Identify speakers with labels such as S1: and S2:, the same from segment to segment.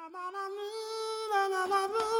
S1: La la la na na na na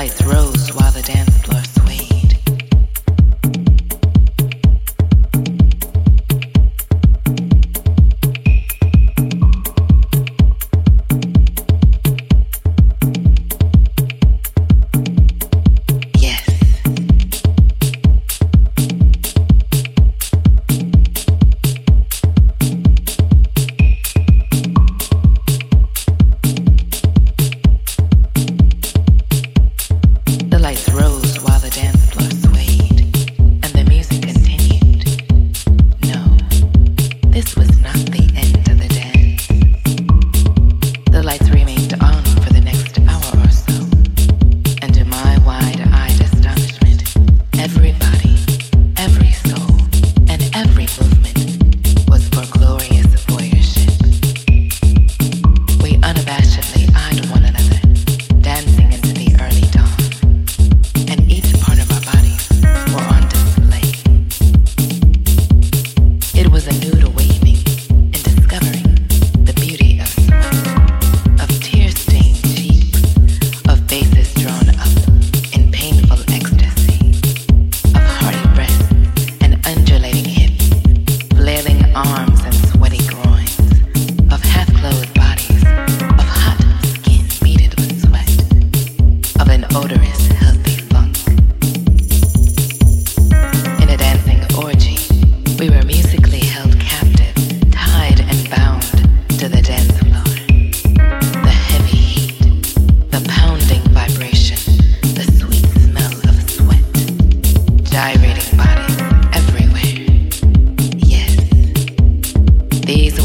S2: lights rose while the dance.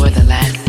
S2: the land.